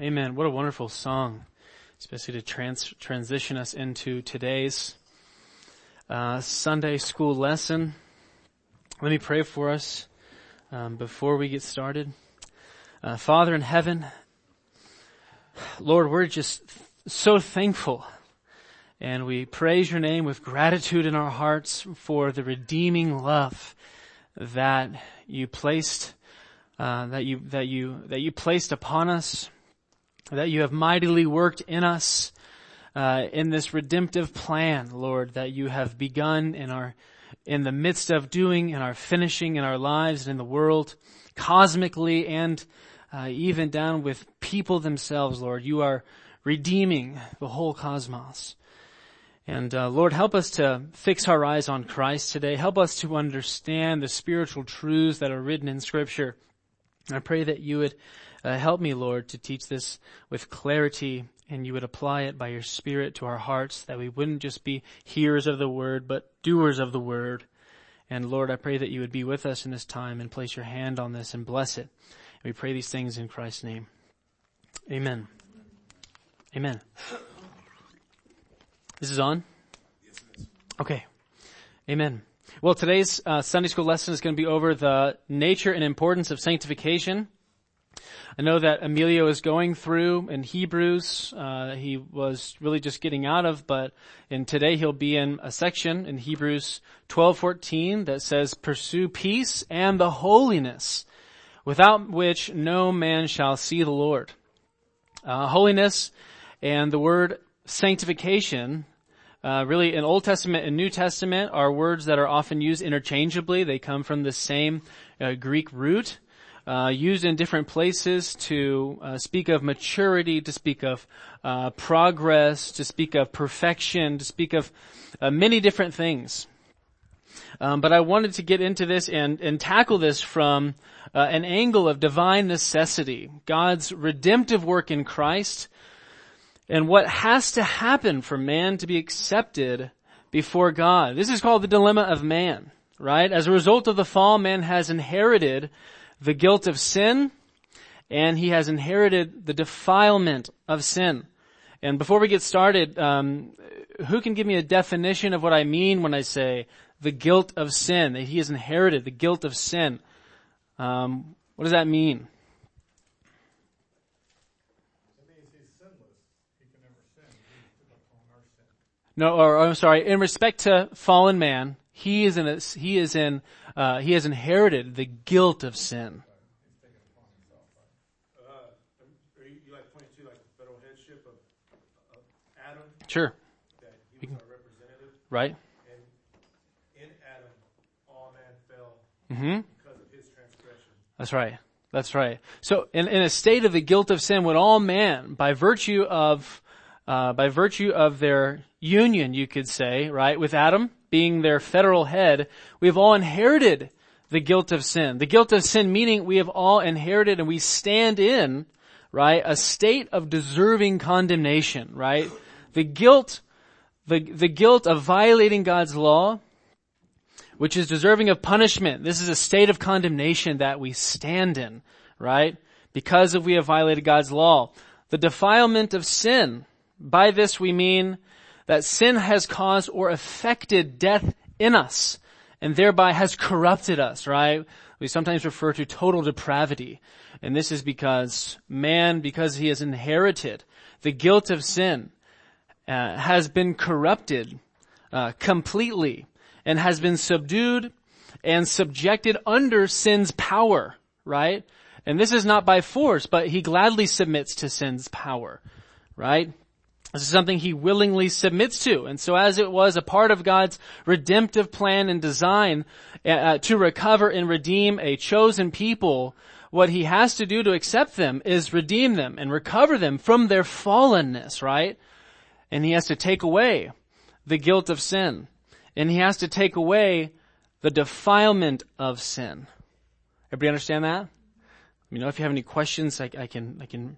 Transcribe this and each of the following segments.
Amen. What a wonderful song, especially to trans- transition us into today's uh, Sunday school lesson. Let me pray for us um, before we get started. Uh, Father in heaven, Lord, we're just so thankful and we praise your name with gratitude in our hearts for the redeeming love that you placed, uh, that you, that you, that you placed upon us that you have mightily worked in us uh, in this redemptive plan, Lord, that you have begun in our in the midst of doing and are finishing in our lives and in the world, cosmically and uh, even down with people themselves, Lord. You are redeeming the whole cosmos. And uh, Lord, help us to fix our eyes on Christ today. Help us to understand the spiritual truths that are written in Scripture. I pray that you would uh, help me, Lord, to teach this with clarity and you would apply it by your Spirit to our hearts that we wouldn't just be hearers of the word, but doers of the word. And Lord, I pray that you would be with us in this time and place your hand on this and bless it. And we pray these things in Christ's name. Amen. Amen. This is on? Okay. Amen. Well, today's uh, Sunday school lesson is going to be over the nature and importance of sanctification. I know that Emilio is going through in Hebrews. Uh, he was really just getting out of, but in today he'll be in a section in Hebrews 12:14 that says, "Pursue peace and the holiness, without which no man shall see the Lord." Uh, holiness and the word sanctification uh, really in Old Testament and New Testament are words that are often used interchangeably. They come from the same uh, Greek root uh, used in different places to uh, speak of maturity, to speak of uh, progress, to speak of perfection, to speak of uh, many different things. Um, but I wanted to get into this and, and tackle this from uh, an angle of divine necessity, God's redemptive work in Christ, and what has to happen for man to be accepted before God. This is called the dilemma of man, right? As a result of the fall, man has inherited the guilt of sin and he has inherited the defilement of sin. And before we get started, um, who can give me a definition of what I mean when I say the guilt of sin? That he has inherited the guilt of sin. Um, what does that mean? No, or I'm sorry. In respect to fallen man, he is in a, he is in uh, he has inherited the guilt of sin. Sure. Right. And in Adam, all man fell mm-hmm. because of his transgression. That's right. That's right. So in, in a state of the guilt of sin, when all man, by virtue of, uh, by virtue of their union, you could say, right, with Adam, being their federal head, we have all inherited the guilt of sin. The guilt of sin meaning we have all inherited and we stand in, right, a state of deserving condemnation, right? The guilt, the, the guilt of violating God's law, which is deserving of punishment. This is a state of condemnation that we stand in, right? Because of we have violated God's law. The defilement of sin. By this we mean that sin has caused or affected death in us and thereby has corrupted us, right? We sometimes refer to total depravity. And this is because man, because he has inherited the guilt of sin, uh, has been corrupted uh, completely and has been subdued and subjected under sin's power, right? And this is not by force, but he gladly submits to sin's power, right? This is something he willingly submits to. And so as it was a part of God's redemptive plan and design uh, uh, to recover and redeem a chosen people, what he has to do to accept them is redeem them and recover them from their fallenness, right? And he has to take away the guilt of sin. And he has to take away the defilement of sin. Everybody understand that? You know, if you have any questions, I, I can, I can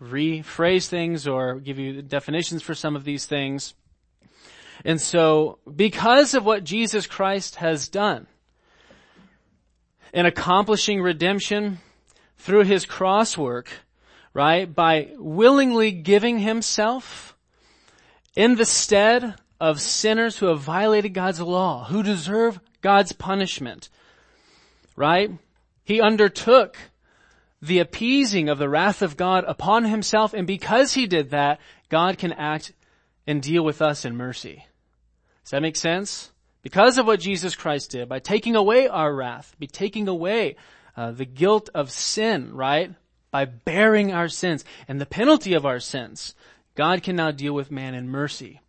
rephrase things or give you definitions for some of these things. And so, because of what Jesus Christ has done in accomplishing redemption through his cross work, right? By willingly giving himself in the stead of sinners who have violated God's law, who deserve God's punishment, right? He undertook the appeasing of the wrath of God upon himself, and because he did that, God can act and deal with us in mercy. Does that make sense? Because of what Jesus Christ did, by taking away our wrath, by taking away uh, the guilt of sin, right? By bearing our sins and the penalty of our sins, God can now deal with man in mercy.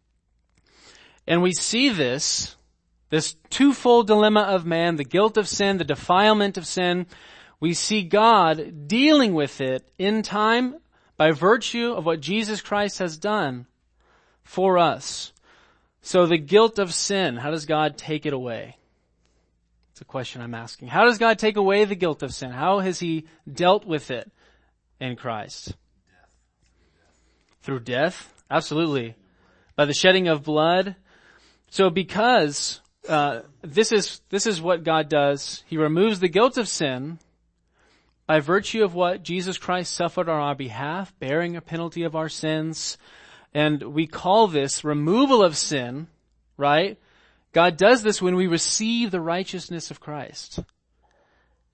And we see this, this twofold dilemma of man, the guilt of sin, the defilement of sin. We see God dealing with it in time by virtue of what Jesus Christ has done for us. So the guilt of sin, how does God take it away? It's a question I'm asking. How does God take away the guilt of sin? How has He dealt with it in Christ? Through death? Absolutely. By the shedding of blood. So because uh, this is this is what God does, He removes the guilt of sin by virtue of what Jesus Christ suffered on our behalf, bearing a penalty of our sins. And we call this removal of sin, right? God does this when we receive the righteousness of Christ.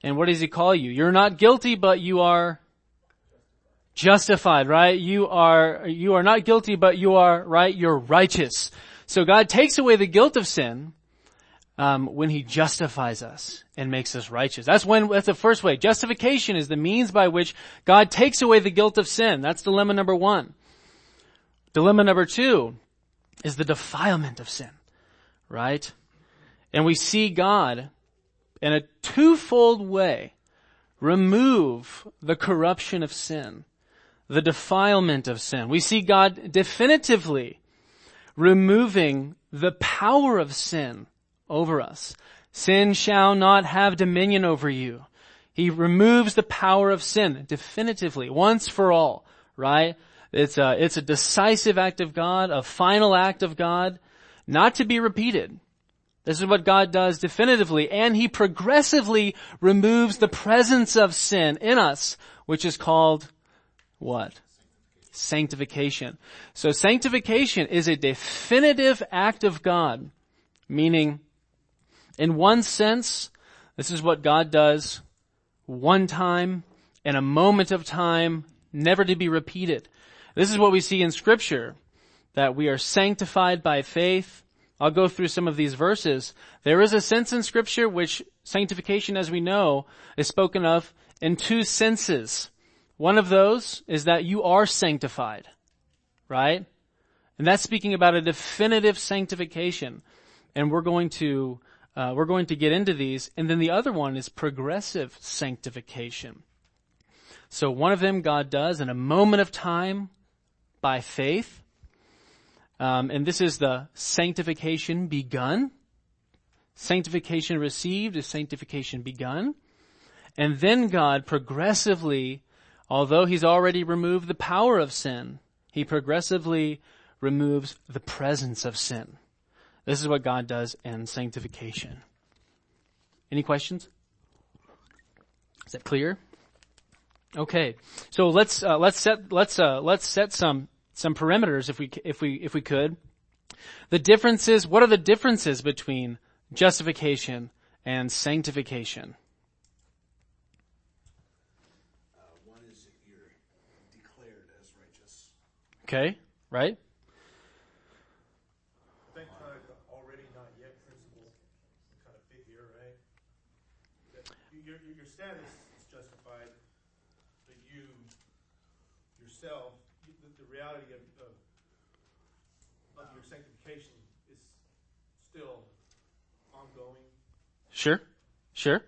And what does He call you? You're not guilty, but you are justified, right? You are, you are not guilty, but you are, right? You're righteous. So God takes away the guilt of sin, um, when He justifies us and makes us righteous. That's when, that's the first way. Justification is the means by which God takes away the guilt of sin. That's dilemma number one. Dilemma number two is the defilement of sin, right? And we see God in a twofold way remove the corruption of sin the defilement of sin. We see God definitively removing the power of sin over us. Sin shall not have dominion over you. He removes the power of sin definitively, once for all, right? It's a, it's a decisive act of God, a final act of God, not to be repeated. This is what God does definitively, and He progressively removes the presence of sin in us, which is called what? Sanctification. So sanctification is a definitive act of God, meaning in one sense, this is what God does one time in a moment of time, never to be repeated. This is what we see in scripture, that we are sanctified by faith. I'll go through some of these verses. There is a sense in scripture which sanctification, as we know, is spoken of in two senses. One of those is that you are sanctified, right? And that's speaking about a definitive sanctification. And we're going to, uh, we're going to get into these. And then the other one is progressive sanctification. So one of them God does in a moment of time by faith. Um, and this is the sanctification begun. Sanctification received is sanctification begun. And then God progressively Although he's already removed the power of sin, he progressively removes the presence of sin. This is what God does in sanctification. Any questions? Is that clear? Okay, so let's uh, let's set let's uh, let's set some some perimeters if we if we if we could. The differences. What are the differences between justification and sanctification? One is declared as righteous. Okay, right? I think kind of the already not yet principle kind of fit here, right? That your, your status is justified, but you yourself, the, the reality of, of, of your sanctification is still ongoing. Sure, sure,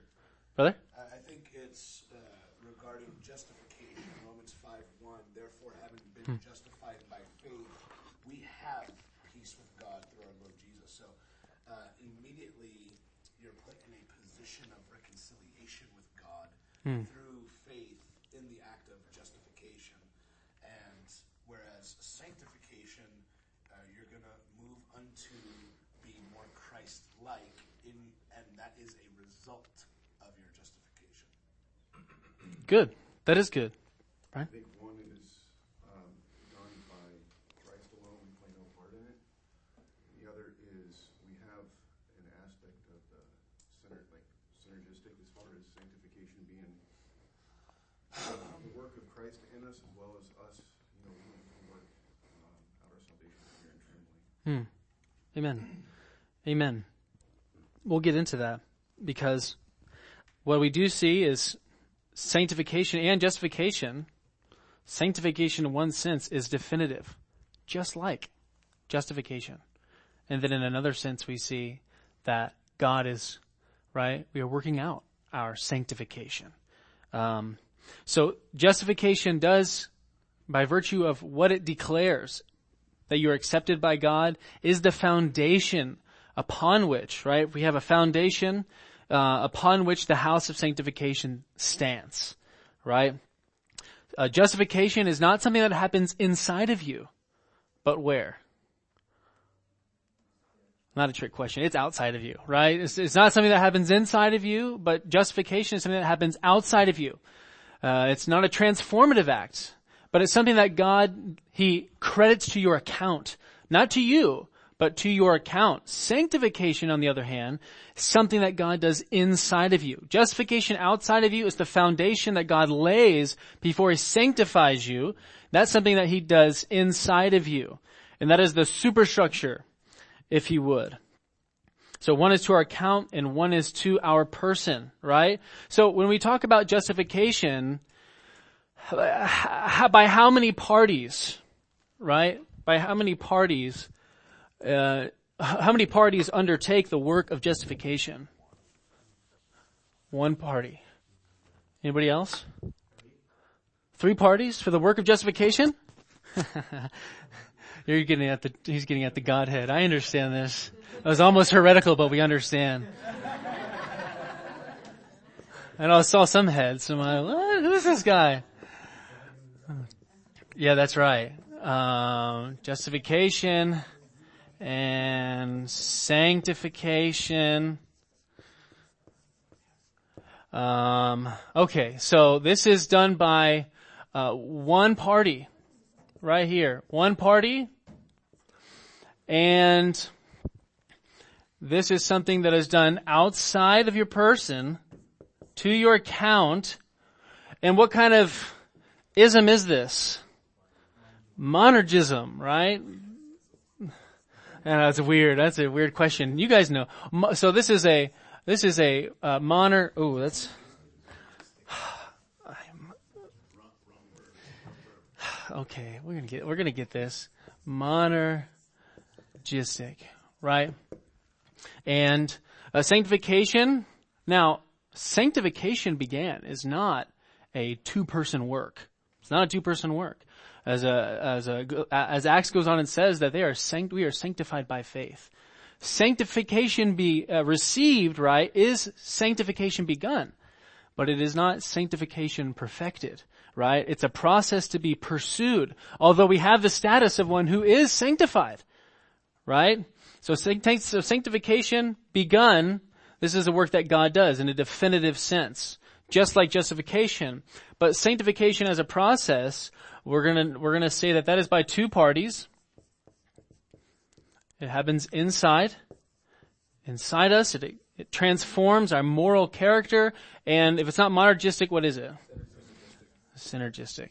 brother. I think it's uh, regarding justification, Romans 5 1. Therefore, having been justified by faith, we have peace with God through our Lord Jesus. So, uh, immediately, you're put in a position of reconciliation with God through faith in the act of justification. And whereas sanctification, uh, you're going to move unto being more Christ result of your justification. Good. That is good. Right? I think one is um, done by Christ alone. We play no part in it. The other is we have an aspect of the like synergistic as far as sanctification being um, the work of Christ in us as well as us, you know, work um, out our salvation here in Hmm. Amen. Amen. We'll get into that because what we do see is sanctification and justification. Sanctification in one sense is definitive, just like justification. And then in another sense we see that God is, right, we are working out our sanctification. Um, so justification does, by virtue of what it declares, that you're accepted by God is the foundation upon which, right? We have a foundation uh, upon which the house of sanctification stands, right? Uh, justification is not something that happens inside of you, but where? Not a trick question. It's outside of you, right? It's, it's not something that happens inside of you, but justification is something that happens outside of you. Uh, it's not a transformative act, but it's something that God, He credits to your account. Not to you, but to your account. Sanctification, on the other hand, something that God does inside of you. Justification outside of you is the foundation that God lays before He sanctifies you. That's something that He does inside of you. And that is the superstructure, if you would. So one is to our account and one is to our person, right? So when we talk about justification, by how many parties, right? By how many parties, uh, how many parties undertake the work of justification? One party. Anybody else? Three parties for the work of justification? You're getting at the, he's getting at the Godhead. I understand this. It was almost heretical, but we understand. And I saw some heads, and I'm like, who's this guy? Yeah, that's right. Um, justification and sanctification. Um, okay, so this is done by uh, one party, right here. One party, and this is something that is done outside of your person to your account. And what kind of ism is this? Monergism, right? And that's weird. That's a weird question. You guys know. So this is a, this is a, uh, moner, oh, that's, okay, we're gonna get, we're gonna get this. Monergistic, right? And uh, sanctification, now, sanctification began is not a two-person work. It's not a two-person work. As a, as a, as Acts goes on and says that they are sanct, we are sanctified by faith. Sanctification be uh, received, right, is sanctification begun. But it is not sanctification perfected, right? It's a process to be pursued. Although we have the status of one who is sanctified, right? So sanctification begun, this is a work that God does in a definitive sense. Just like justification. But sanctification as a process, we're gonna, we're gonna say that that is by two parties. It happens inside, inside us. It, it transforms our moral character. And if it's not monergistic, what is it? Synergistic.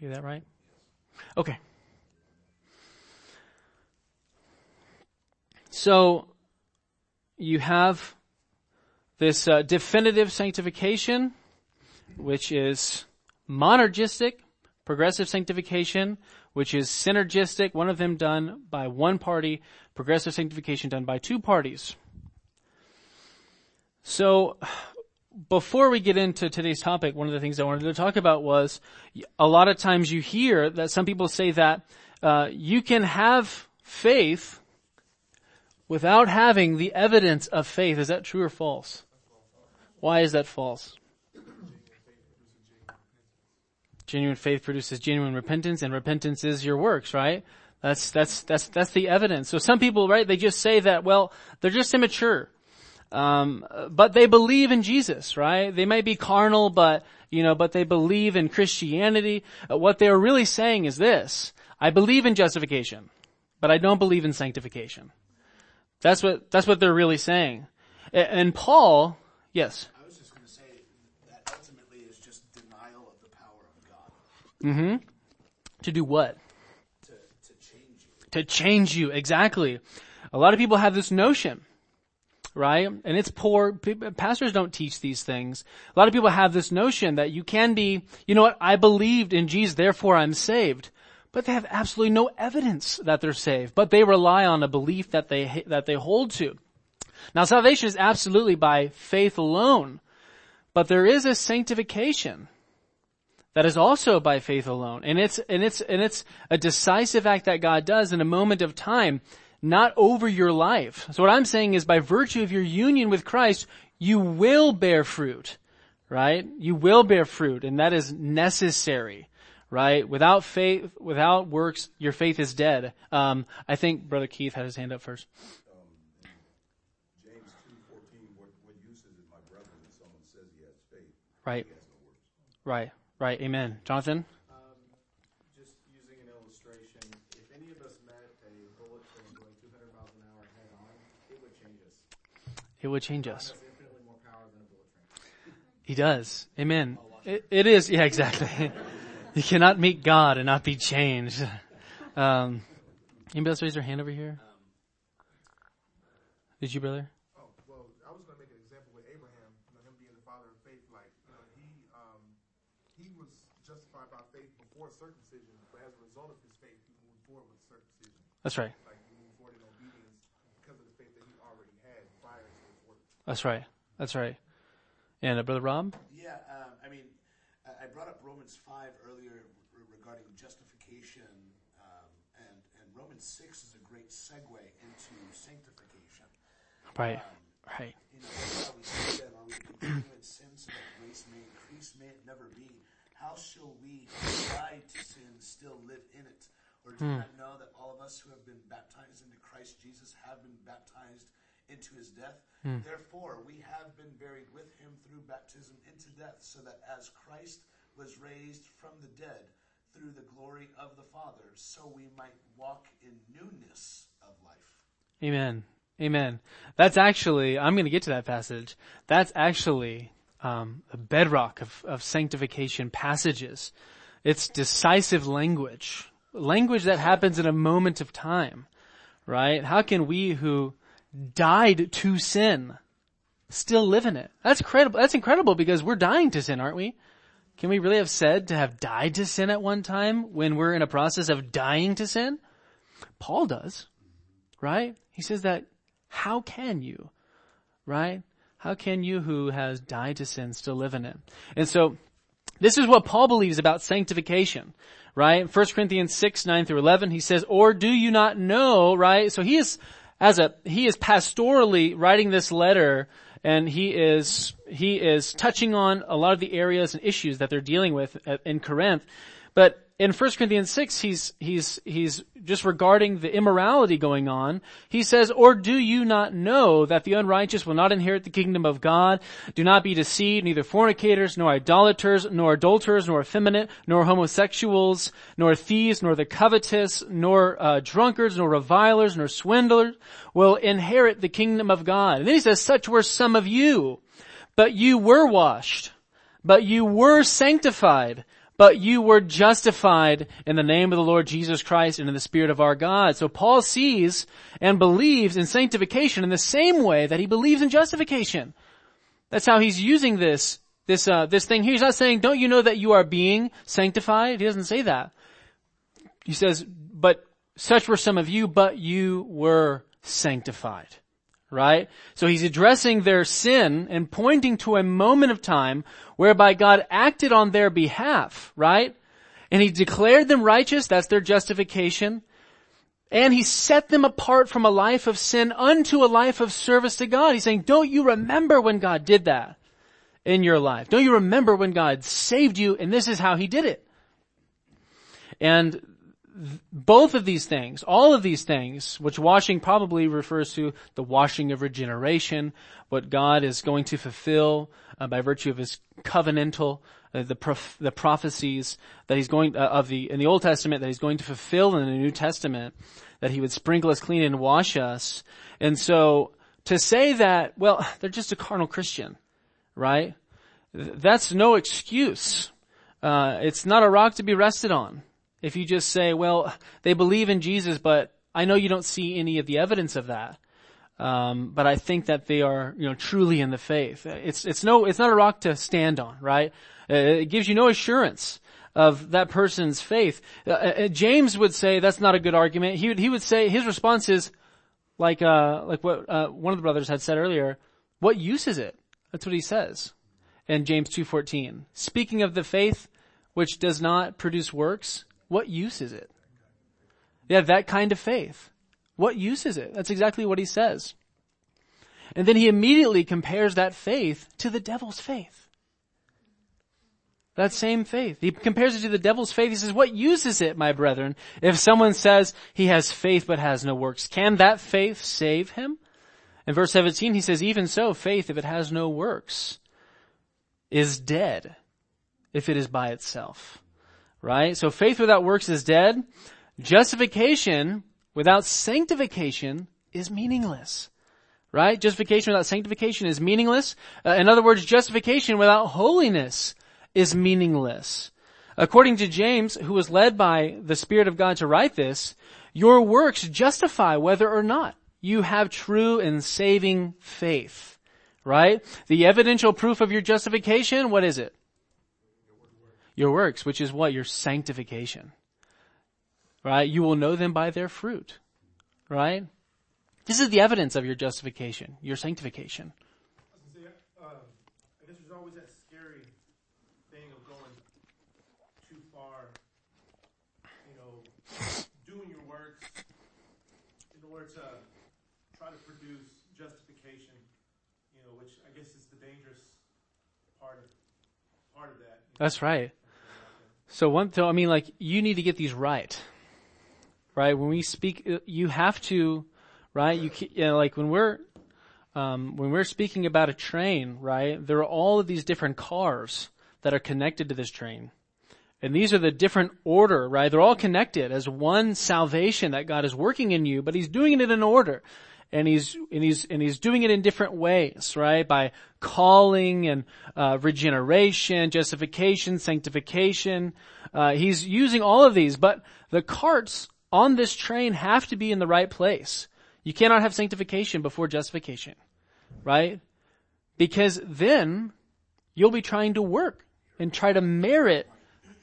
Get that right? Okay. So, you have this uh, definitive sanctification, which is monergistic, progressive sanctification, which is synergistic, one of them done by one party, progressive sanctification done by two parties. So, before we get into today's topic, one of the things I wanted to talk about was a lot of times you hear that some people say that uh, you can have faith without having the evidence of faith. Is that true or false? Why is that false? Genuine faith produces genuine repentance, and repentance is your works, right? That's that's that's that's the evidence. So some people, right? They just say that. Well, they're just immature. Um, but they believe in Jesus, right? They may be carnal, but, you know, but they believe in Christianity. Uh, what they're really saying is this. I believe in justification, but I don't believe in sanctification. That's what, that's what they're really saying. And Paul, Yes. I was just going to say that ultimately is just denial of the power of God Mm-hmm. To do what? to, to change you. To change you. Exactly. A lot of people have this notion, right? And it's poor. Pastors don't teach these things. A lot of people have this notion that you can be, you know what, I believed in Jesus, therefore I'm saved. But they have absolutely no evidence that they're saved. But they rely on a belief that they, that they hold to. Now salvation is absolutely by faith alone. But there is a sanctification that is also by faith alone. And it's, and it's, and it's a decisive act that God does in a moment of time, not over your life. So what I'm saying is by virtue of your union with Christ, you will bear fruit, right? You will bear fruit and that is necessary, right? Without faith, without works, your faith is dead. Um, I think Brother Keith had his hand up first. James two fourteen, what, what use is it, my brethren, if someone says he has faith, Right, he has no right, right. Amen. Jonathan? Um, just using an illustration, if any of us met a bullet train going 200 miles an hour head on, it would change us. It would change us. has infinitely more power than a bullet train. He does. Amen. It, it is, yeah, exactly. you cannot meet God and not be changed. Um, anybody else raise their hand over here? Did you, brother? Oh, well, I was going to make an example with Abraham, you know, him being the father of faith. Like, you know, he um, he was justified by faith before circumcision, but as a result of his faith, he moved forward with circumcision. That's right. Like, he moved forward in obedience because of the faith that he already had prior to his right. That's right. That's right. And uh, brother Rob? Yeah, um, I mean, I I brought up Romans 5 earlier regarding justification, um, and, and Romans 6 is a great segue into sanctification. Right. Right. You know, how we see that. Are we continue in sin so that grace may increase? May it never be. How shall we who to sin still live in it? Or do you not know that all of us who have been baptized into Christ Jesus have been baptized into his death? Therefore, we have been buried with him through baptism into death, so that as Christ was raised from the dead through the glory of the Father, so we might walk in newness of life. Amen. Amen. That's actually, I'm going to get to that passage. That's actually um, a bedrock of, of sanctification passages. It's decisive language, language that happens in a moment of time, right? How can we who died to sin still live in it? That's incredible. That's incredible because we're dying to sin, aren't we? Can we really have said to have died to sin at one time when we're in a process of dying to sin? Paul does, right? He says that how can you, right? How can you who has died to sin still live in it? And so this is what Paul believes about sanctification, right? 1 Corinthians 6, 9 through 11, he says, or do you not know, right? So he is, as a, he is pastorally writing this letter and he is, he is touching on a lot of the areas and issues that they're dealing with in Corinth. But in 1 Corinthians 6, he's, he's, he's just regarding the immorality going on. He says, or do you not know that the unrighteous will not inherit the kingdom of God? Do not be deceived, neither fornicators, nor idolaters, nor adulterers, nor effeminate, nor homosexuals, nor thieves, nor the covetous, nor uh, drunkards, nor revilers, nor swindlers will inherit the kingdom of God. And then he says, such were some of you, but you were washed, but you were sanctified, but you were justified in the name of the Lord Jesus Christ and in the Spirit of our God. So Paul sees and believes in sanctification in the same way that he believes in justification. That's how he's using this, this, uh, this thing here. He's not saying, don't you know that you are being sanctified? He doesn't say that. He says, but such were some of you, but you were sanctified. Right? So he's addressing their sin and pointing to a moment of time whereby God acted on their behalf, right? And he declared them righteous, that's their justification. And he set them apart from a life of sin unto a life of service to God. He's saying, don't you remember when God did that in your life? Don't you remember when God saved you and this is how he did it? And both of these things, all of these things, which washing probably refers to the washing of regeneration, what God is going to fulfill uh, by virtue of His covenantal, uh, the prof- the prophecies that He's going uh, of the in the Old Testament that He's going to fulfill in the New Testament, that He would sprinkle us clean and wash us, and so to say that, well, they're just a carnal Christian, right? That's no excuse. Uh, it's not a rock to be rested on. If you just say, well, they believe in Jesus, but I know you don't see any of the evidence of that. Um, but I think that they are, you know, truly in the faith. It's, it's no, it's not a rock to stand on, right? Uh, It gives you no assurance of that person's faith. Uh, uh, James would say that's not a good argument. He would, he would say, his response is, like, uh, like what, uh, one of the brothers had said earlier, what use is it? That's what he says in James 2.14. Speaking of the faith which does not produce works, what use is it? Yeah, that kind of faith. What use is it? That's exactly what he says. And then he immediately compares that faith to the devil's faith. That same faith. He compares it to the devil's faith. He says, what use is it, my brethren, if someone says he has faith but has no works? Can that faith save him? In verse 17 he says, even so, faith, if it has no works, is dead if it is by itself. Right? So faith without works is dead. Justification without sanctification is meaningless. Right? Justification without sanctification is meaningless. Uh, in other words, justification without holiness is meaningless. According to James, who was led by the Spirit of God to write this, your works justify whether or not you have true and saving faith. Right? The evidential proof of your justification, what is it? Your works, which is what? Your sanctification. Right? You will know them by their fruit. Right? This is the evidence of your justification, your sanctification. See, I guess there's always that scary thing of going too far, you know, doing your works in order to try to produce justification, you know, which I guess is the dangerous part of part of that. That's right. So one, so I mean, like you need to get these right, right? When we speak, uh, you have to, right? You, ca- you know, like when we're, um, when we're speaking about a train, right? There are all of these different cars that are connected to this train. And these are the different order, right? They're all connected as one salvation that God is working in you, but He's doing it in an order. And he's, and he's, and he's doing it in different ways, right? By calling and, uh, regeneration, justification, sanctification. Uh, he's using all of these, but the carts on this train have to be in the right place. You cannot have sanctification before justification, right? Because then you'll be trying to work and try to merit,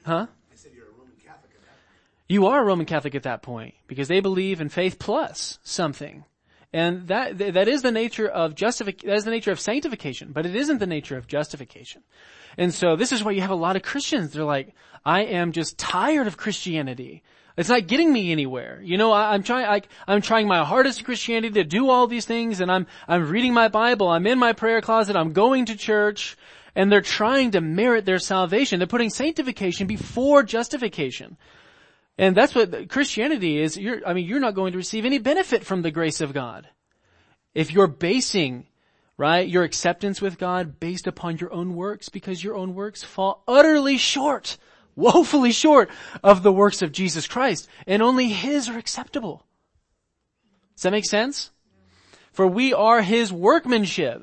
huh? I said you're a Roman Catholic at that point. You are a Roman Catholic at that point because they believe in faith plus something. And that, that is the nature of justification, that is the nature of sanctification, but it isn't the nature of justification. And so this is why you have a lot of Christians. They're like, I am just tired of Christianity. It's not getting me anywhere. You know, I, I'm trying, I, I'm trying my hardest in Christianity to do all these things and I'm, I'm reading my Bible, I'm in my prayer closet, I'm going to church, and they're trying to merit their salvation. They're putting sanctification before justification. And that's what Christianity is. You're, I mean, you're not going to receive any benefit from the grace of God. If you're basing, right, your acceptance with God based upon your own works because your own works fall utterly short, woefully short of the works of Jesus Christ and only His are acceptable. Does that make sense? For we are His workmanship,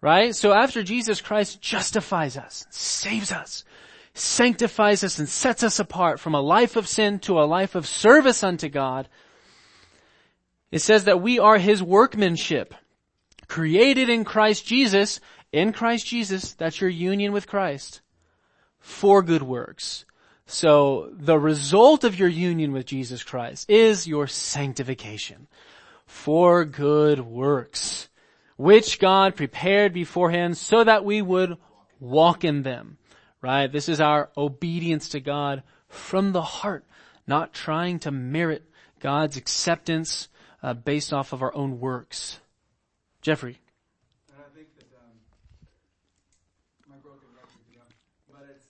right? So after Jesus Christ justifies us, saves us, sanctifies us and sets us apart from a life of sin to a life of service unto God. It says that we are His workmanship, created in Christ Jesus, in Christ Jesus, that's your union with Christ, for good works. So the result of your union with Jesus Christ is your sanctification for good works, which God prepared beforehand so that we would walk in them right? This is our obedience to God from the heart, not trying to merit God's acceptance uh, based off of our own works. Jeffrey. And I think that um, my broken record, you know, but it's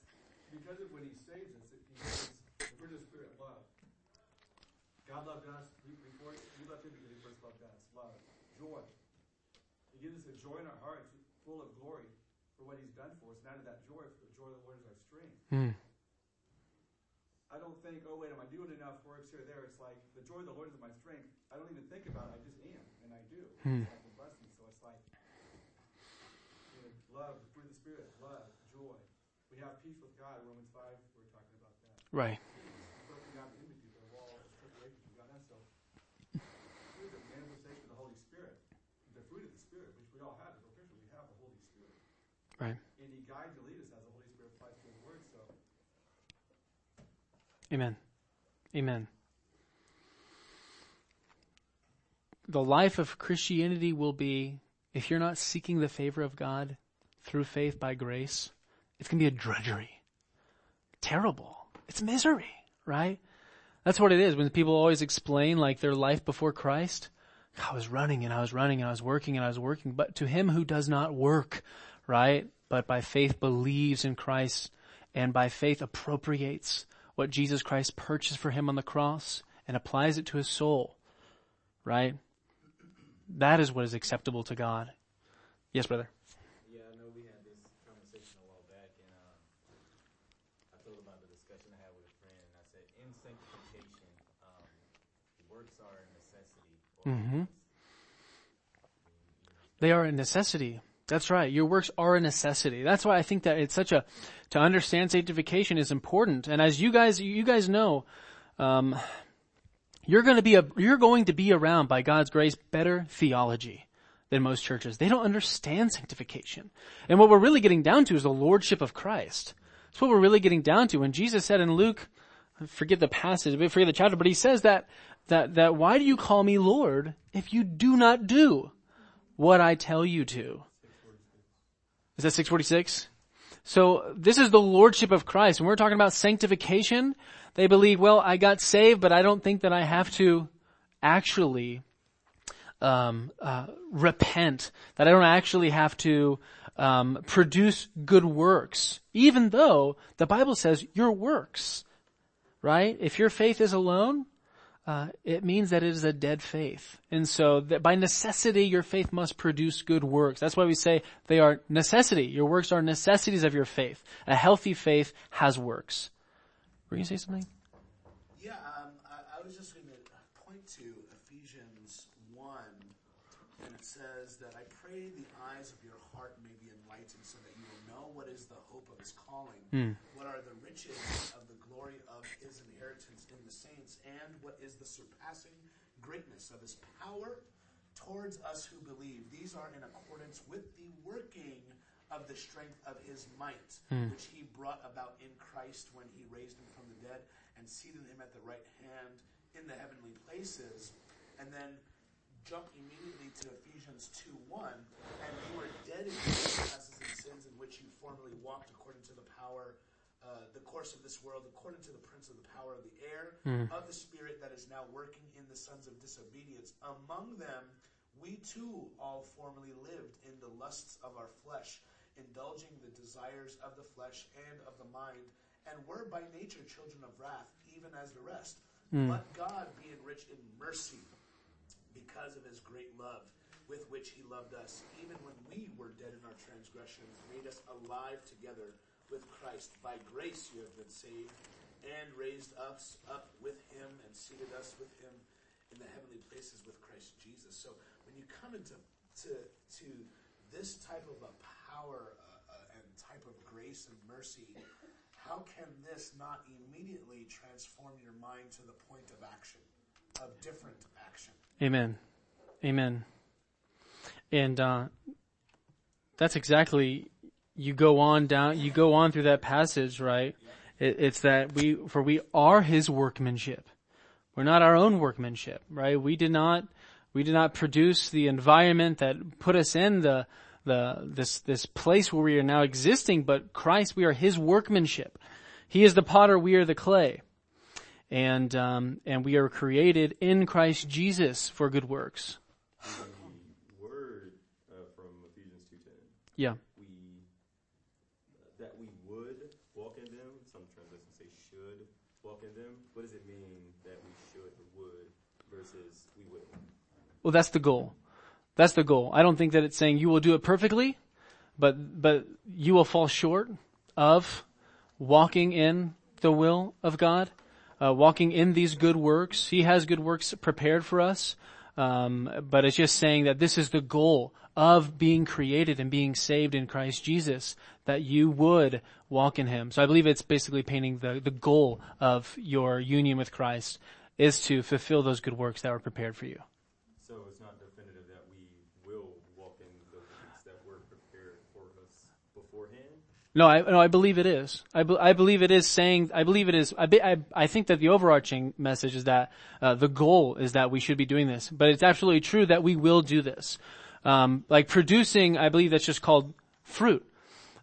because of when He saves us. It, he says, the fruit of the Spirit, love. God loved us we- before we loved Him because He first loved us. Love, joy. He gives us a joy in our hearts, full of glory for what He's done for us. And out of that joy, the joy of the Lord is Hmm. I don't think, oh wait, am I doing enough works here or there? It's like the joy of the Lord is my strength. I don't even think about it. I just am, and I do. Hmm. It's like a blessing. So it's like you know, love, the fruit of the Spirit, love, joy. We have peace with God. Romans 5, we're talking about that. Right. Broken down the enmity, the wall is stripped away from you. God, that's so. Here's a manifestation of the Holy Spirit. The fruit of the Spirit, which we all have as a Christian, we have the Holy Spirit. Right. And He guides and leads us as the Holy Spirit applies to His Word. So Amen. Amen. The life of Christianity will be, if you're not seeking the favor of God through faith by grace, it's going to be a drudgery. Terrible. It's misery, right? That's what it is. When people always explain like their life before Christ, I was running and I was running and I was working and I was working, but to him who does not work, right? But by faith believes in Christ and by faith appropriates what Jesus Christ purchased for him on the cross and applies it to his soul, right? That is what is acceptable to God. Yes, brother. Yeah, I know we had this conversation a while back, and um, I told about the discussion I had with a friend, and I said, in sanctification, um, works are a necessity. Or Mm-hmm. They are a necessity. That's right. Your works are a necessity. That's why I think that it's such a, to understand sanctification is important. And as you guys, you guys know, um, you're going to be a, you're going to be around by God's grace better theology than most churches. They don't understand sanctification. And what we're really getting down to is the lordship of Christ. That's what we're really getting down to. When Jesus said in Luke, I forget the passage, I forget the chapter, but he says that, that, that why do you call me Lord if you do not do what I tell you to? Is that 646? So this is the lordship of Christ. When we're talking about sanctification, they believe, well, I got saved, but I don't think that I have to actually um, uh, repent. That I don't actually have to um, produce good works, even though the Bible says your works, right? If your faith is alone, uh, it means that it is a dead faith. And so that by necessity, your faith must produce good works. That's why we say they are necessity. Your works are necessities of your faith. A healthy faith has works. Were you going to say something? Yeah, um, I, I was just going to point to Ephesians 1, and it says that I pray the eyes of your heart may be enlightened so that you will know what is the hope of his calling, what are the riches of the glory of his inheritance in the saints, and what is the surpassing greatness of his power towards us who believe. These are in accordance with the working of the strength of his might, which he brought about in Christ when he raised him from the dead and seated him at the right hand in the heavenly places. And then jump immediately to Ephesians 2 1. And you were dead in trespasses and sins in which you formerly walked according to the power, uh, the course of this world, according to the prince of the power of the air, of the spirit that is now working in the sons of disobedience. Among them, we too all formerly lived in the lusts of our flesh, indulging the desires of the flesh and of the mind, and were by nature children of wrath, even as the rest. Hmm. But God, being rich in mercy, because of his great love with which he loved us, even when we were dead in our transgressions, made us alive together with Christ. By grace you have been saved, and raised us up with him, and seated us with him in the heavenly places with Christ Jesus. So when you come into to, to this type of a power uh, uh, and type of grace and mercy, how can this not immediately transform your mind to the point of action, of different action? Amen. Amen. And uh, that's exactly you go on down you go on through that passage, right? It, it's that we for we are his workmanship. We're not our own workmanship, right? We did not we did not produce the environment that put us in the the this this place where we are now existing, but Christ, we are his workmanship. He is the potter, we are the clay. And um, and we are created in Christ Jesus for good works. word uh, from Ephesians 2.10, Yeah. we, that we would walk in them, some translations say should walk in them. What does it mean that we should or would versus we will? Well, that's the goal. That's the goal. I don't think that it's saying you will do it perfectly, but, but you will fall short of walking in the will of God, uh, walking in these good works. He has good works prepared for us. Um, but it's just saying that this is the goal of being created and being saved in Christ Jesus, that you would walk in Him. So I believe it's basically painting the, the goal of your union with Christ is to fulfill those good works that were prepared for you. So it's not definitive that we will walk in the things that were prepared for us beforehand. No, I, no, I believe it is. I, be, I believe it is saying, I believe it is, I, be, I, I think that the overarching message is that, uh, the goal is that we should be doing this. But it's absolutely true that we will do this. Um, like producing, I believe that's just called fruit.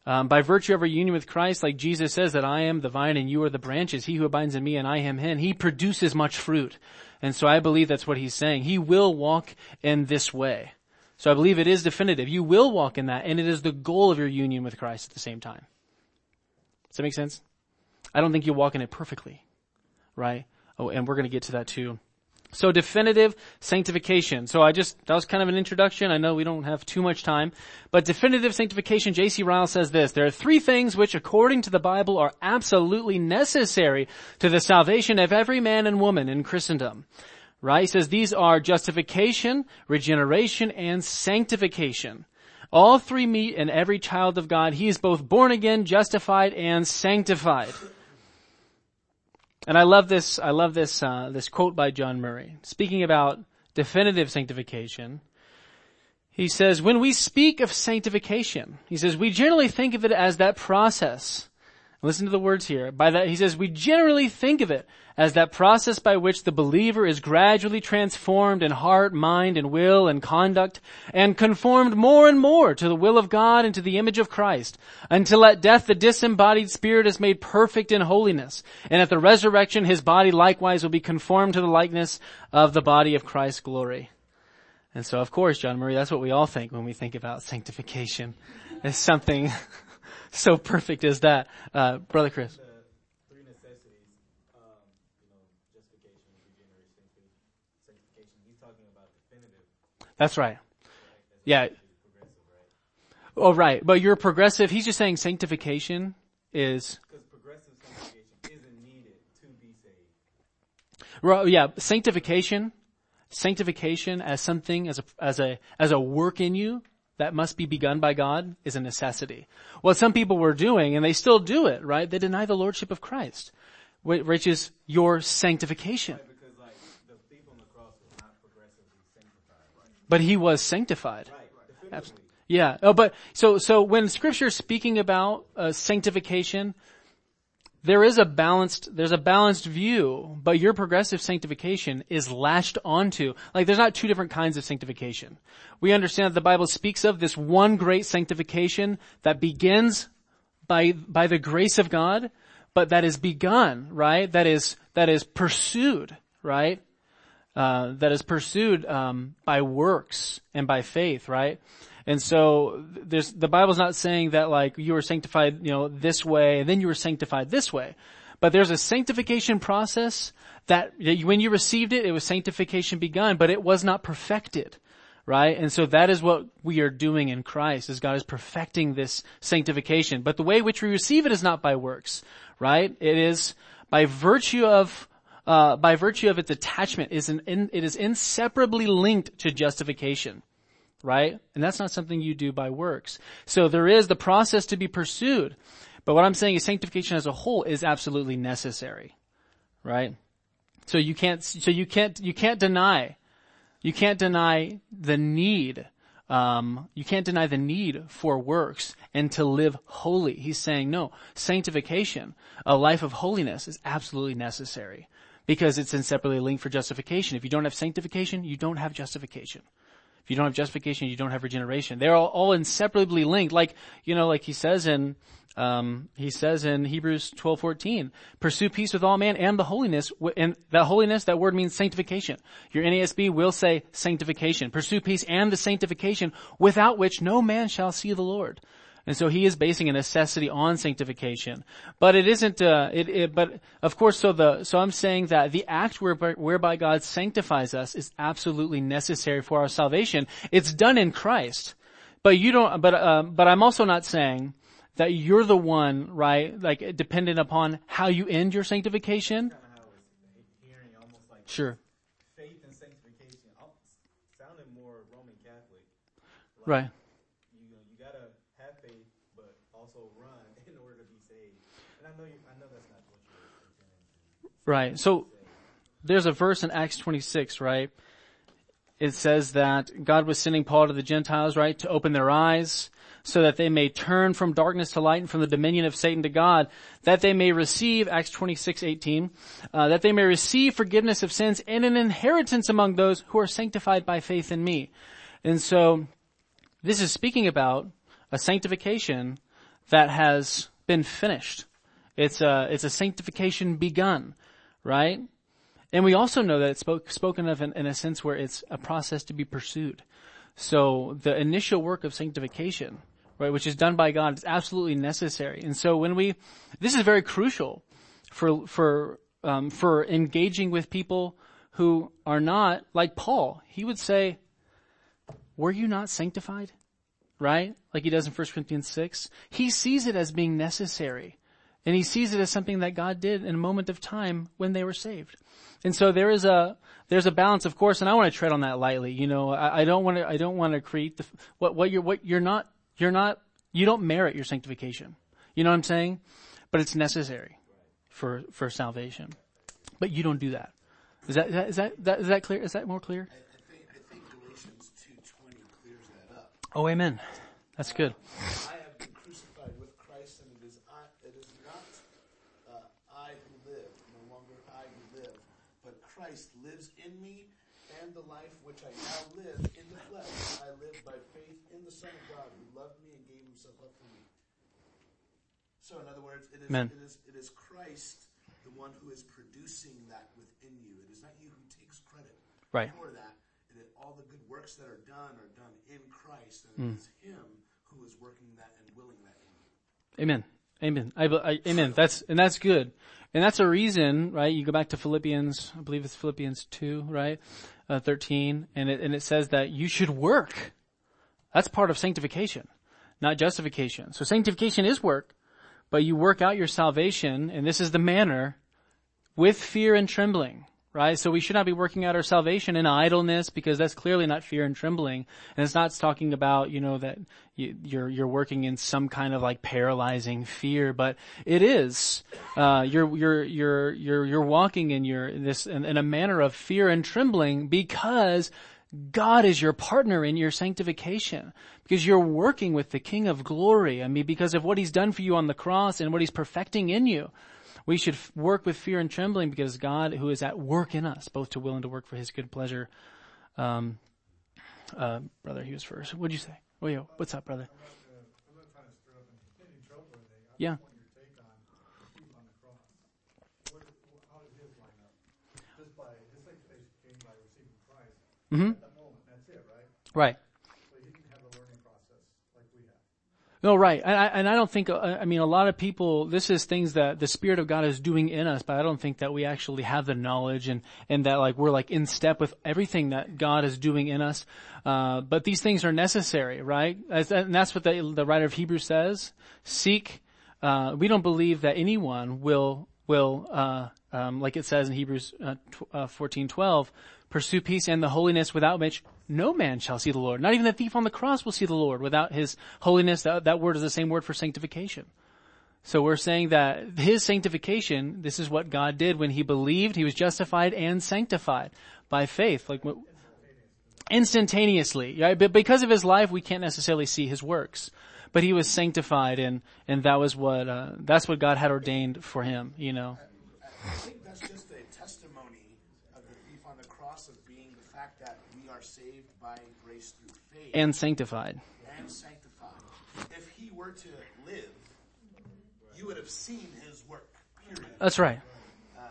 Um, by virtue of our union with Christ, like Jesus says that I am the vine and you are the branches. He who abides in me and I am him. He produces much fruit. And so I believe that's what he's saying. He will walk in this way. So I believe it is definitive. You will walk in that and it is the goal of your union with Christ at the same time. Does that make sense? I don't think you'll walk in it perfectly. Right? Oh, and we're going to get to that too. So definitive sanctification. So I just, that was kind of an introduction. I know we don't have too much time, but definitive sanctification, J.C. Ryle says this, there are three things which according to the Bible are absolutely necessary to the salvation of every man and woman in Christendom. Right? He says these are justification, regeneration, and sanctification. All three meet in every child of God. He is both born again, justified, and sanctified. And I love this, I love this, uh, this quote by John Murray. Speaking about definitive sanctification, he says, when we speak of sanctification, he says, we generally think of it as that process. Listen to the words here. By that, he says, we generally think of it as that process by which the believer is gradually transformed in heart, mind, and will and conduct, and conformed more and more to the will of God and to the image of Christ, until at death the disembodied spirit is made perfect in holiness, and at the resurrection his body likewise will be conformed to the likeness of the body of Christ's glory. And so of course, John Murray, that's what we all think when we think about sanctification. It's something so perfect as that. Uh, Brother Chris. The three necessities, um, you know, justification, regeneration, sanctification. He's talking about definitive. That's right. Yeah. opposed to progressive, right? Oh, right. But you're progressive. He's just saying sanctification is, Because progressive sanctification isn't needed to be saved. well, yeah, sanctification, sanctification as something, as a, as a, as a work in you that must be begun by God is a necessity. What some people were doing, and they still do it, right? They deny the Lordship of Christ, which is your sanctification. Because like the thief on the cross was not progressively sanctified, right? But he was sanctified. Right. Yeah. Oh, but so so when Scripture is speaking about uh, sanctification, there is a balanced there's a balanced view, but your progressive sanctification is latched onto like there's not two different kinds of sanctification. We understand that the Bible speaks of this one great sanctification that begins by by the grace of God, but that is begun right. That is that is pursued right. Uh, that is pursued um, by works and by faith, right? And so there's the Bible's not saying that like you were sanctified, you know, this way, and then you were sanctified this way. But there's a sanctification process that when you received it, it was sanctification begun, but it was not perfected. Right? And so that is what we are doing in Christ, is God is perfecting this sanctification. But the way which we receive it is not by works. Right? It is by virtue of uh, by virtue of its attachment is an in, it is inseparably linked to justification right? And that's not something you do by works. So there is the process to be pursued. But what I'm saying is sanctification as a whole is absolutely necessary, right? So you can't, so you can't, you can't deny, you can't deny the need, um, you can't deny the need for works and to live holy. He's saying no, sanctification, a life of holiness is absolutely necessary because it's inseparably linked for justification. If you don't have sanctification, you don't have justification. If you don't have justification, you don't have regeneration. They're all, all inseparably linked. Like, you know, like he says in, um, he says in Hebrews 12, 14, pursue peace with all men and the holiness, and that holiness, that word means sanctification. Your NASB will say sanctification. Pursue peace and the sanctification without which no man shall see the Lord. And so he is basing a necessity on sanctification. But it isn't, uh, it, it, but of course, so the, so I'm saying that the act whereby, whereby God sanctifies us is absolutely necessary for our salvation. It's done in Christ. But you don't, but, uh, but I'm also not saying that you're the one, right, like dependent upon how you end your sanctification. Kind of how it's hearing almost like Sure. faith and sanctification. al- Right. You know, you gotta have faith, but also run in order to be saved. And I know you, I know that's not what you're intending to Right. So there's a verse in Acts 26, right? It says that God was sending Paul to the Gentiles, right, to open their eyes so that they may turn from darkness to light and from the dominion of Satan to God, that they may receive, Acts 26, 18, uh, that they may receive forgiveness of sins and an inheritance among those who are sanctified by faith in me. And so this is speaking about a sanctification that has been finished. It's a, it's a sanctification begun, right? And we also know that it's spoke, spoken of in, in a sense where it's a process to be pursued. So the initial work of sanctification, right, which is done by God, is absolutely necessary. And so when we, this is very crucial for for um, for engaging with people who are not like Paul. He would say, "Were you not sanctified?" Right, like he does in 1 Corinthians six. He sees it as being necessary. And he sees it as something that God did in a moment of time when they were saved. And so there is a, there's a balance, of course, and I want to tread on that lightly. You know, I, I don't want to, I don't want to create the, what, what you're, what you're not, you're not, you don't merit your sanctification. You know what I'm saying? But it's necessary for, for salvation. But you don't do that. Is that, is that, is that, that, is that clear? Is that more clear? I, think I think Galatians two twenty clears that up. Oh, amen. That's good have been crucified with Christ, and it is I, it is not uh, I who live, no longer I who live, but Christ lives in me, and the life which I now live in the flesh, I live by faith in the Son of God who loved me and gave Himself up for me. So, in other words, it is, it is, it is Christ, the one who is producing that within you. It is not you who takes credit Right. for that. It is, all the good works that are done are done in Christ, and Hmm. it is Him who is working that and willing that in you. Amen. Amen. I, I, amen. That's, and that's good. And that's a reason, right? You go back to Philippians, I believe it's Philippians 2, right? Uh, 13, and it, and it says that you should work. That's part of sanctification, not justification. So sanctification is work, but you work out your salvation, and this is the manner, with fear and trembling, right? So we should not be working out our salvation in idleness because that's clearly not fear and trembling. And it's not talking about, you know, that you, you're, you're working in some kind of like paralyzing fear, but it is, uh, you're, you're, you're, you're, you're walking in your, this, in, in a manner of fear and trembling because God is your partner in your sanctification because you're working with the King of glory. I mean, because of what he's done for you on the cross and what he's perfecting in you. We should f- work with fear and trembling because God, who is at work in us, both to will and to work for his good pleasure. Um, uh, brother, he was first. What'd you say? Oh, yeah. What's up, brother? I'm not, I'm not trying to stir up any, any trouble or anything. I Yeah. just want your take on the thief on the cross. What, wh- how did his line up? Just by, his sanctification came by receiving Christ hmm at that moment. That's it, right? Right. So he didn't have a learning process like we have. No, right. And I, and I don't think, uh, I mean, a lot of people, this is things that the Spirit of God is doing in us, but I don't think that we actually have the knowledge and, and that like we're like in step with everything that God is doing in us. Uh, but these things are necessary, right? As, and that's what the, the writer of Hebrews says. Seek, uh, we don't believe that anyone will, will, uh, um, like it says in Hebrews, uh, tw- uh, 14, 12, pursue peace and the holiness without which no man shall see the Lord. Not even the thief on the cross will see the Lord without his holiness. That, that word is the same word for sanctification. So we're saying that his sanctification, this is what God did when he believed, he was justified and sanctified by faith. Like instantaneously, right? But because of his life, we can't necessarily see his works. But he was sanctified and, and that was what, uh, that's what God had ordained for him, you know. I think that's just a testimony of the thief on the cross of being the fact that we are saved by grace through faith And sanctified. and sanctified. If he were to live, you would have seen his work. Period. That's right. Um,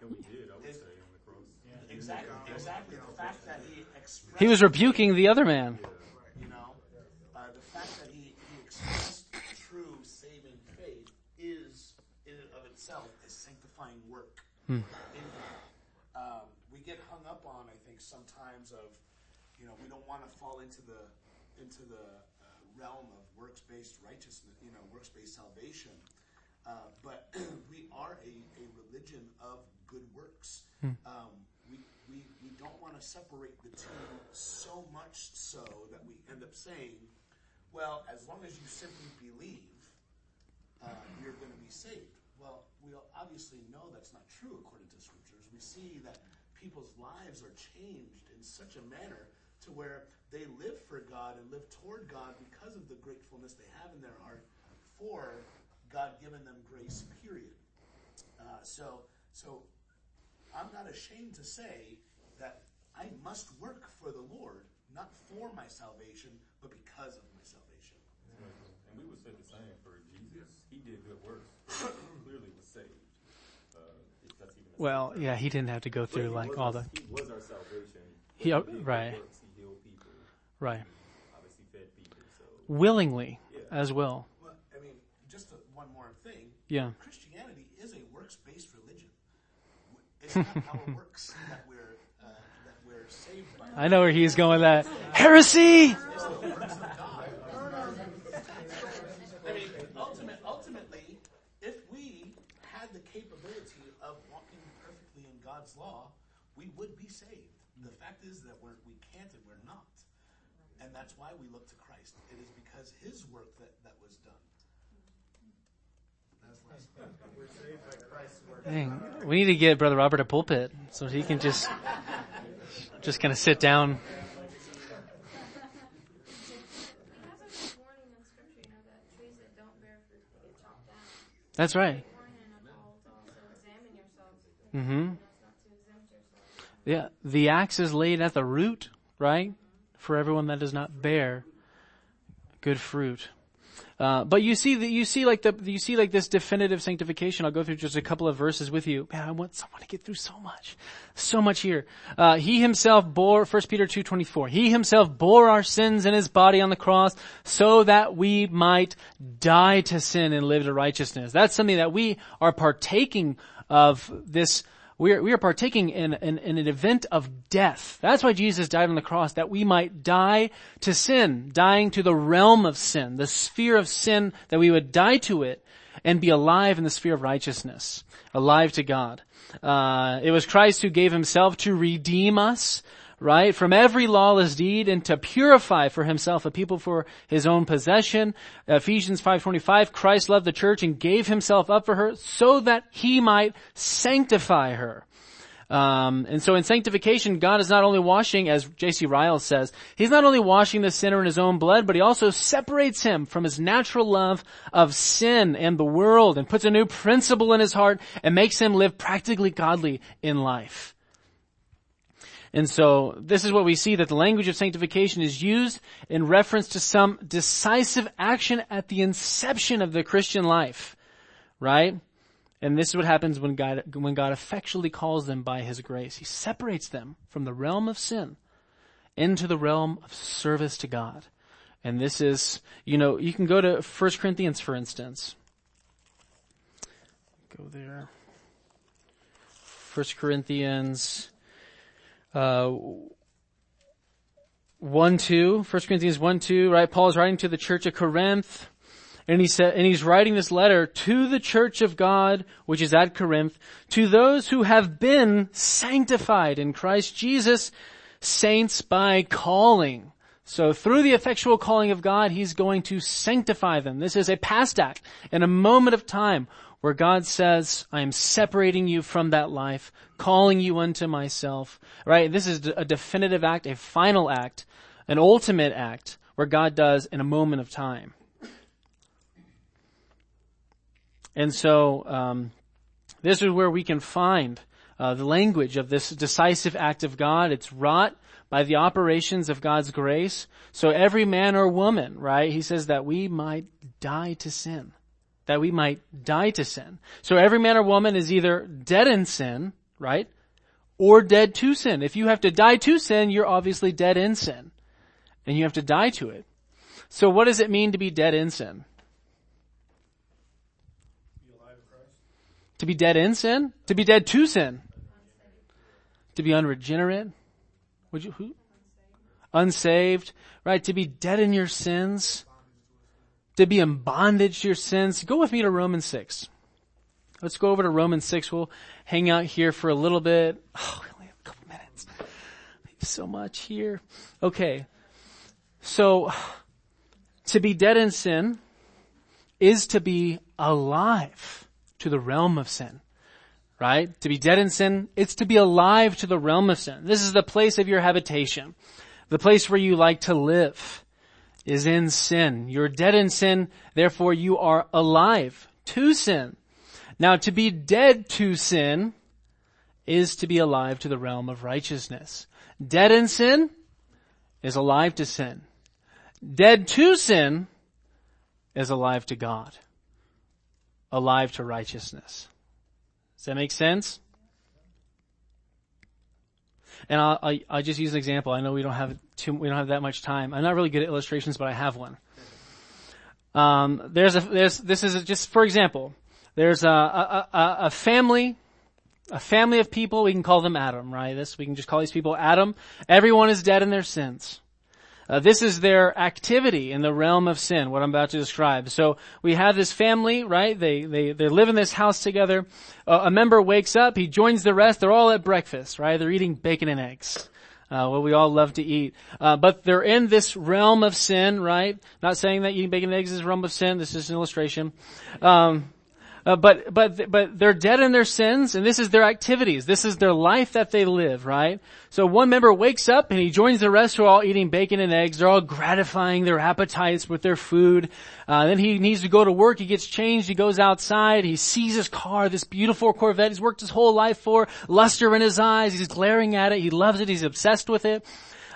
And we did, I would say, on the cross. exactly. Exactly. The fact that he expressed. He was rebuking the other man. You know, uh, the fact that he, he expressed true saving faith is, in and of itself, a sanctifying work. In him. Um, we get hung up on, I think, sometimes of, you know, we don't want to fall into the into the uh, realm of works-based righteousness, you know, works-based salvation. Uh, but we are a, a religion of good works. Um, we, we, we don't want to separate the two so much so that we end end up saying, well, as long as you simply believe, uh, you're going to be saved. Well, we obviously know that's not true according to scriptures. We see that people's lives are changed in such a manner to where they live for God and live toward God because of the gratefulness they have in their heart for God giving them grace, period. Uh, so, so I'm not ashamed to say that I must work for the Lord, not for my salvation, but because of my salvation. And we would say the same for Jesus. He did good works. he clearly was saved. Uh, that's even Well, yeah, he didn't have to go through like all our- the, He was our salvation. He- He did good right. works. He healed people. Right, Obviously fed people. So willingly Yeah. as well. Well, I mean, just a, one more thing. Yeah. Christianity is a works-based religion. It's not our works that we're uh, that we're saved by. I know where he's going with that. Heresy! It's the works of God. I mean, ultimate, ultimately, if we had the capability of walking perfectly in God's law, we would be saved. The fact is that we're, we can't and we're not. And that's why we look to Christ. It is because his work that, that was done. We're saved by Christ's work. Dang, we need to get Brother Robert a pulpit so he can just, just kind of sit down. We have a warning in scripture, you know, that trees that don't bear fruit they get chopped down. That's right. Warning and a call to also examine yourselves. hmm You know, it's not to exempt yourselves. Yeah, the axe is laid at the root, right? For everyone that does not bear good fruit. Uh, but you see that you see like the you see like this definitive sanctification. I'll go through just a couple of verses with you. Man, I want someone to get through so much, so much here. Uh, he himself bore First Peter two twenty four. He himself bore our sins in his body on the cross, so that we might die to sin and live to righteousness. That's something that we are partaking of. This we are, we are partaking in, in, in an event of death. That's why Jesus died on the cross, that we might die to sin, dying to the realm of sin, the sphere of sin, that we would die to it and be alive in the sphere of righteousness, alive to God. Uh, it was Christ who gave himself to redeem us, right, from every lawless deed and to purify for himself a people for his own possession. Ephesians 5.25, Christ loved the church and gave himself up for her so that he might sanctify her. Um, and so in sanctification, God is not only washing, as J.C. Ryle says, He's not only washing the sinner in His own blood, but He also separates him from his natural love of sin and the world and puts a new principle in his heart and makes him live practically godly in life. And so this is what we see that the language of sanctification is used in reference to some decisive action at the inception of the Christian life, right? And this is what happens when God, when God effectually calls them by His grace. He separates them from the realm of sin into the realm of service to God. And this is, you know, you can go to 1 Corinthians, for instance. Go there. 1 Corinthians, uh, 1 2, 1 Corinthians 1 2, right? Paul is writing to the church of Corinth. And he said, and he's writing this letter to the church of God, which is at Corinth, to those who have been sanctified in Christ Jesus, saints by calling. So through the effectual calling of God, he's going to sanctify them. This is a past act in a moment of time where God says, I am separating you from that life, calling you unto myself, right? This is a definitive act, a final act, an ultimate act where God does in a moment of time. And so, um, this is where we can find uh, the language of this decisive act of God. It's wrought by the operations of God's grace. So every man or woman, right? He says that we might die to sin. That we might die to sin. So every man or woman is either dead in sin, right? Or dead to sin. If you have to die to sin, you're obviously dead in sin. And you have to die to it. So what does it mean to be dead in sin? To be dead in sin? To be dead to sin? To be unregenerate? Would you, who? Unsaved, right? To be dead in your sins? To be in bondage to your sins? Go with me to Romans 6. Let's go over to Romans 6. We'll hang out here for a little bit. Oh, we only have a couple minutes. So much here. Okay. So, to be dead in sin is to be alive to the realm of sin. Right? To be dead in sin, it's to be alive to the realm of sin. This is the place of your habitation. The place where you like to live is in sin. You're dead in sin, therefore you are alive to sin. Now to be dead to sin is to be alive to the realm of righteousness. Dead in sin is alive to sin. Dead to sin is alive to God. Alive to righteousness. Does that make sense? And I'll, I, I'll just use an example. I know we don't have too, we don't have that much time. I'm not really good at illustrations, but I have one. Um, there's a, there's, this is a, just for example, there's a, a, a, a family, a family of people, we can call them Adam, right? This, we can just call these people Adam. Everyone is dead in their sins. Uh, this is their activity in the realm of sin, what I'm about to describe. So we have this family, right? They, they, they live in this house together. Uh, a member wakes up, he joins the rest, they're all at breakfast, right? They're eating bacon and eggs. Uh, what we all love to eat. Uh, but they're in this realm of sin, right? Not saying that eating bacon and eggs is a realm of sin. This is an illustration. Um, uh, but but but they're dead in their sins, and this is their activities. This is their life that they live, right? So one member wakes up and he joins the rest who are all eating bacon and eggs. They're all gratifying their appetites with their food. Uh, then he needs to go to work. He gets changed. He goes outside. He sees his car, this beautiful Corvette he's worked his whole life for, luster in his eyes. He's glaring at it. He loves it. He's obsessed with it.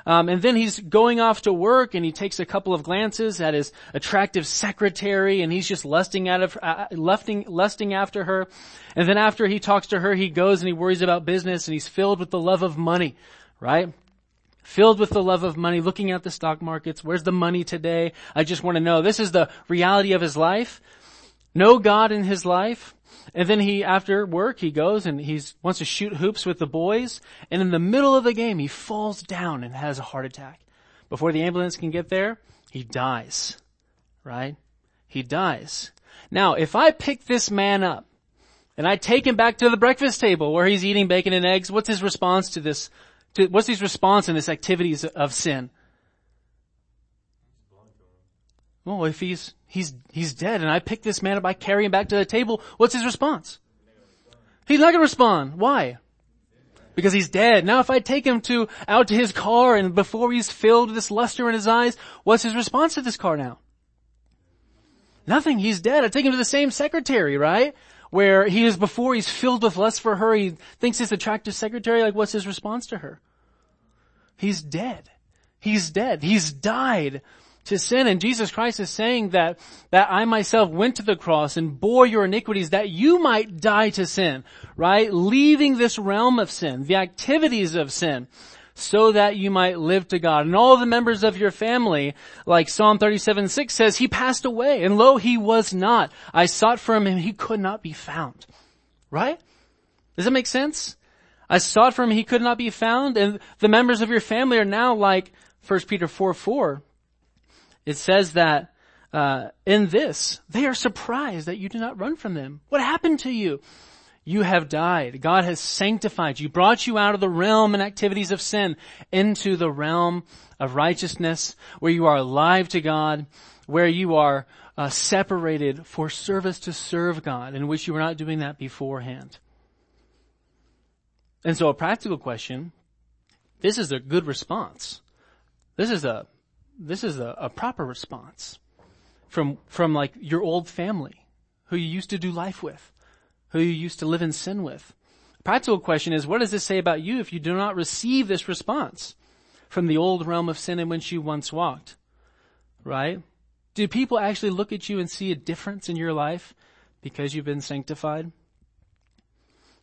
Um, and then he's going off to work and he takes a couple of glances at his attractive secretary and he's just lusting out of, uh, lusting, lusting after her. And then after he talks to her, he goes and he worries about business and he's filled with the love of money, right? Filled with the love of money, looking at the stock markets. Where's the money today? I just want to know. This is the reality of his life. No God in his life. And then he, after work, he goes and he wants to shoot hoops with the boys. And in the middle of the game, he falls down and has a heart attack. Before the ambulance can get there, he dies. Right? He dies. Now, if I pick this man up and I take him back to the breakfast table where he's eating bacon and eggs, what's his response to this? To, what's his response in this activities of sin? Well, if he's he's he's dead and I pick this man up, I carry him back to the table, what's his response? He's not gonna respond. Why? Because he's dead. Now if I take him to out to his car and before he's filled with this luster in his eyes, what's his response to this car now? Nothing. He's dead. I take him to the same secretary, right? Where he is before he's filled with lust for her. He thinks he's attractive secretary. Like what's his response to her? He's dead. He's dead. He's died to sin. And Jesus Christ is saying that, that I myself went to the cross and bore your iniquities that you might die to sin, right? Leaving this realm of sin, the activities of sin, so that you might live to God. And all the members of your family, like Psalm 37, 6 says, he passed away and lo, he was not. I sought for him and he could not be found. Right? Does that make sense? I sought for him, he could not be found, and the members of your family are now like 1 Peter 4, 4 it says that uh, in this they are surprised that you do not run from them. What happened to you? You have died. God has sanctified you, brought you out of the realm and activities of sin into the realm of righteousness, where you are alive to God, where you are uh, separated for service to serve God, in which you were not doing that beforehand. And so, a practical question: This is a good response. This is a this is a, a proper response from, from like your old family who you used to do life with, who you used to live in sin with. Practical question is, what does this say about you if you do not receive this response from the old realm of sin in which you once walked? Right? Do people actually look at you and see a difference in your life because you've been sanctified?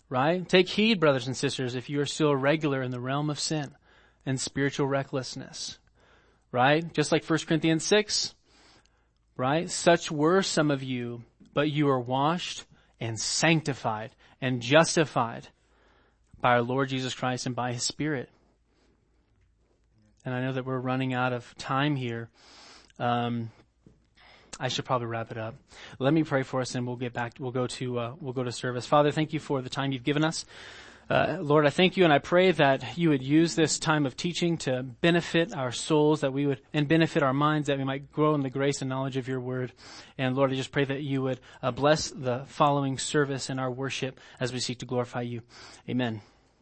Right? Take heed, brothers and sisters, if you are still a regular in the realm of sin and spiritual recklessness right? Just like 1 Corinthians 6, right? Such were some of you, but you are washed and sanctified and justified by our Lord Jesus Christ and by His Spirit. And I know that we're running out of time here. Um, I should probably wrap it up. Let me pray for us and we'll get back, we'll go to, uh, we'll go to service. Father, thank you for the time you've given us. Uh, Lord, I thank you and I pray that you would use this time of teaching to benefit our souls, that we would, and benefit our minds, that we might grow in the grace and knowledge of your word. And Lord, I just pray that you would uh, bless the following service and our worship as we seek to glorify you. Amen.